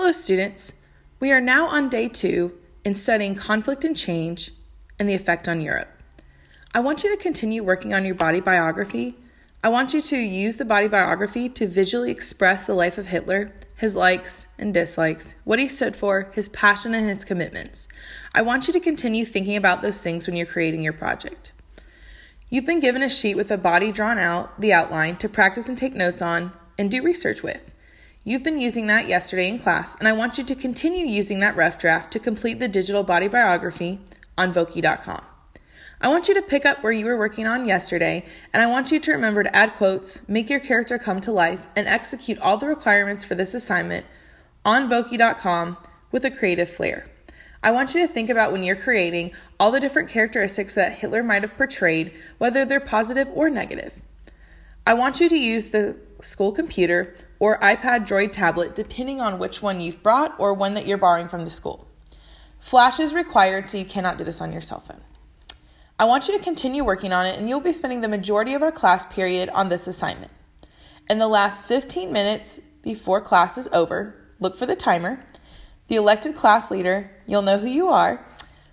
Hello, students. We are now on day two in studying conflict and change and the effect on Europe. I want you to continue working on your body biography. I want you to use the body biography to visually express the life of Hitler, his likes and dislikes, what he stood for, his passion, and his commitments. I want you to continue thinking about those things when you're creating your project. You've been given a sheet with a body drawn out, the outline, to practice and take notes on and do research with. You've been using that yesterday in class, and I want you to continue using that rough draft to complete the digital body biography on Voki.com. I want you to pick up where you were working on yesterday, and I want you to remember to add quotes, make your character come to life, and execute all the requirements for this assignment on Voki.com with a creative flair. I want you to think about when you're creating all the different characteristics that Hitler might have portrayed, whether they're positive or negative. I want you to use the school computer or iPad Droid tablet, depending on which one you've brought or one that you're borrowing from the school. Flash is required, so you cannot do this on your cell phone. I want you to continue working on it, and you'll be spending the majority of our class period on this assignment. In the last 15 minutes before class is over, look for the timer the elected class leader, you'll know who you are,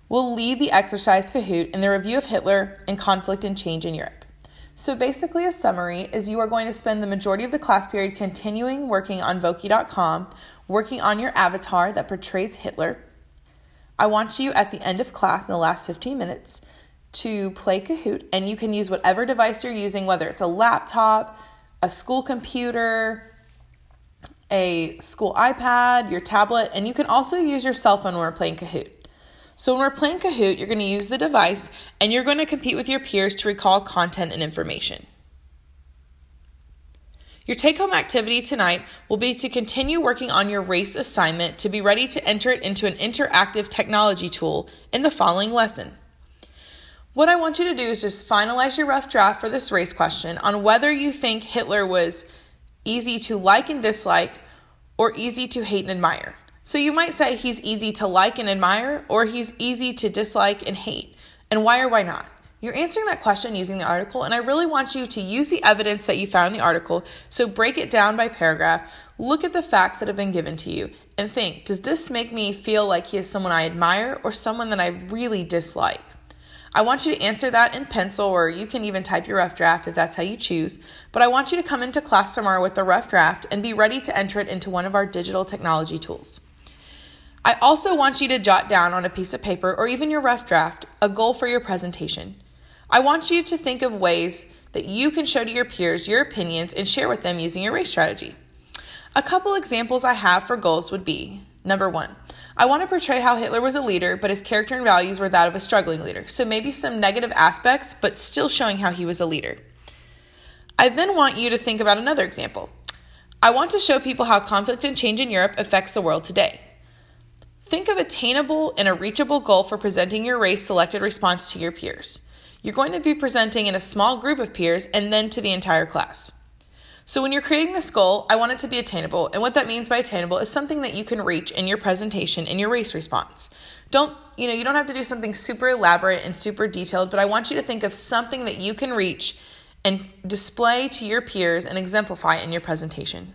will lead the exercise Kahoot in the review of Hitler and conflict and change in Europe. So basically, a summary is you are going to spend the majority of the class period continuing working on Voki.com, working on your avatar that portrays Hitler. I want you at the end of class in the last 15 minutes to play Kahoot, and you can use whatever device you're using, whether it's a laptop, a school computer, a school iPad, your tablet, and you can also use your cell phone when we're playing Kahoot. So, when we're playing Kahoot, you're going to use the device and you're going to compete with your peers to recall content and information. Your take home activity tonight will be to continue working on your race assignment to be ready to enter it into an interactive technology tool in the following lesson. What I want you to do is just finalize your rough draft for this race question on whether you think Hitler was easy to like and dislike, or easy to hate and admire. So you might say he's easy to like and admire, or he's easy to dislike and hate. And why or why not? You're answering that question using the article, and I really want you to use the evidence that you found in the article. So break it down by paragraph, look at the facts that have been given to you, and think does this make me feel like he is someone I admire or someone that I really dislike? I want you to answer that in pencil, or you can even type your rough draft if that's how you choose. But I want you to come into class tomorrow with the rough draft and be ready to enter it into one of our digital technology tools. I also want you to jot down on a piece of paper or even your rough draft a goal for your presentation. I want you to think of ways that you can show to your peers your opinions and share with them using your race strategy. A couple examples I have for goals would be number one, I want to portray how Hitler was a leader, but his character and values were that of a struggling leader. So maybe some negative aspects, but still showing how he was a leader. I then want you to think about another example. I want to show people how conflict and change in Europe affects the world today. Think of attainable and a reachable goal for presenting your race selected response to your peers. You're going to be presenting in a small group of peers and then to the entire class. So when you're creating this goal, I want it to be attainable. And what that means by attainable is something that you can reach in your presentation in your race response. Don't, you know, you don't have to do something super elaborate and super detailed, but I want you to think of something that you can reach and display to your peers and exemplify in your presentation.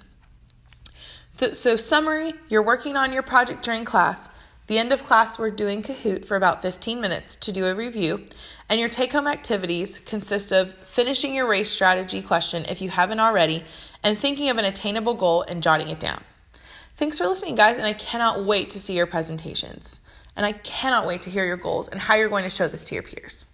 So, summary, you're working on your project during class. The end of class, we're doing Kahoot for about 15 minutes to do a review, and your take home activities consist of finishing your race strategy question if you haven't already, and thinking of an attainable goal and jotting it down. Thanks for listening, guys, and I cannot wait to see your presentations. And I cannot wait to hear your goals and how you're going to show this to your peers.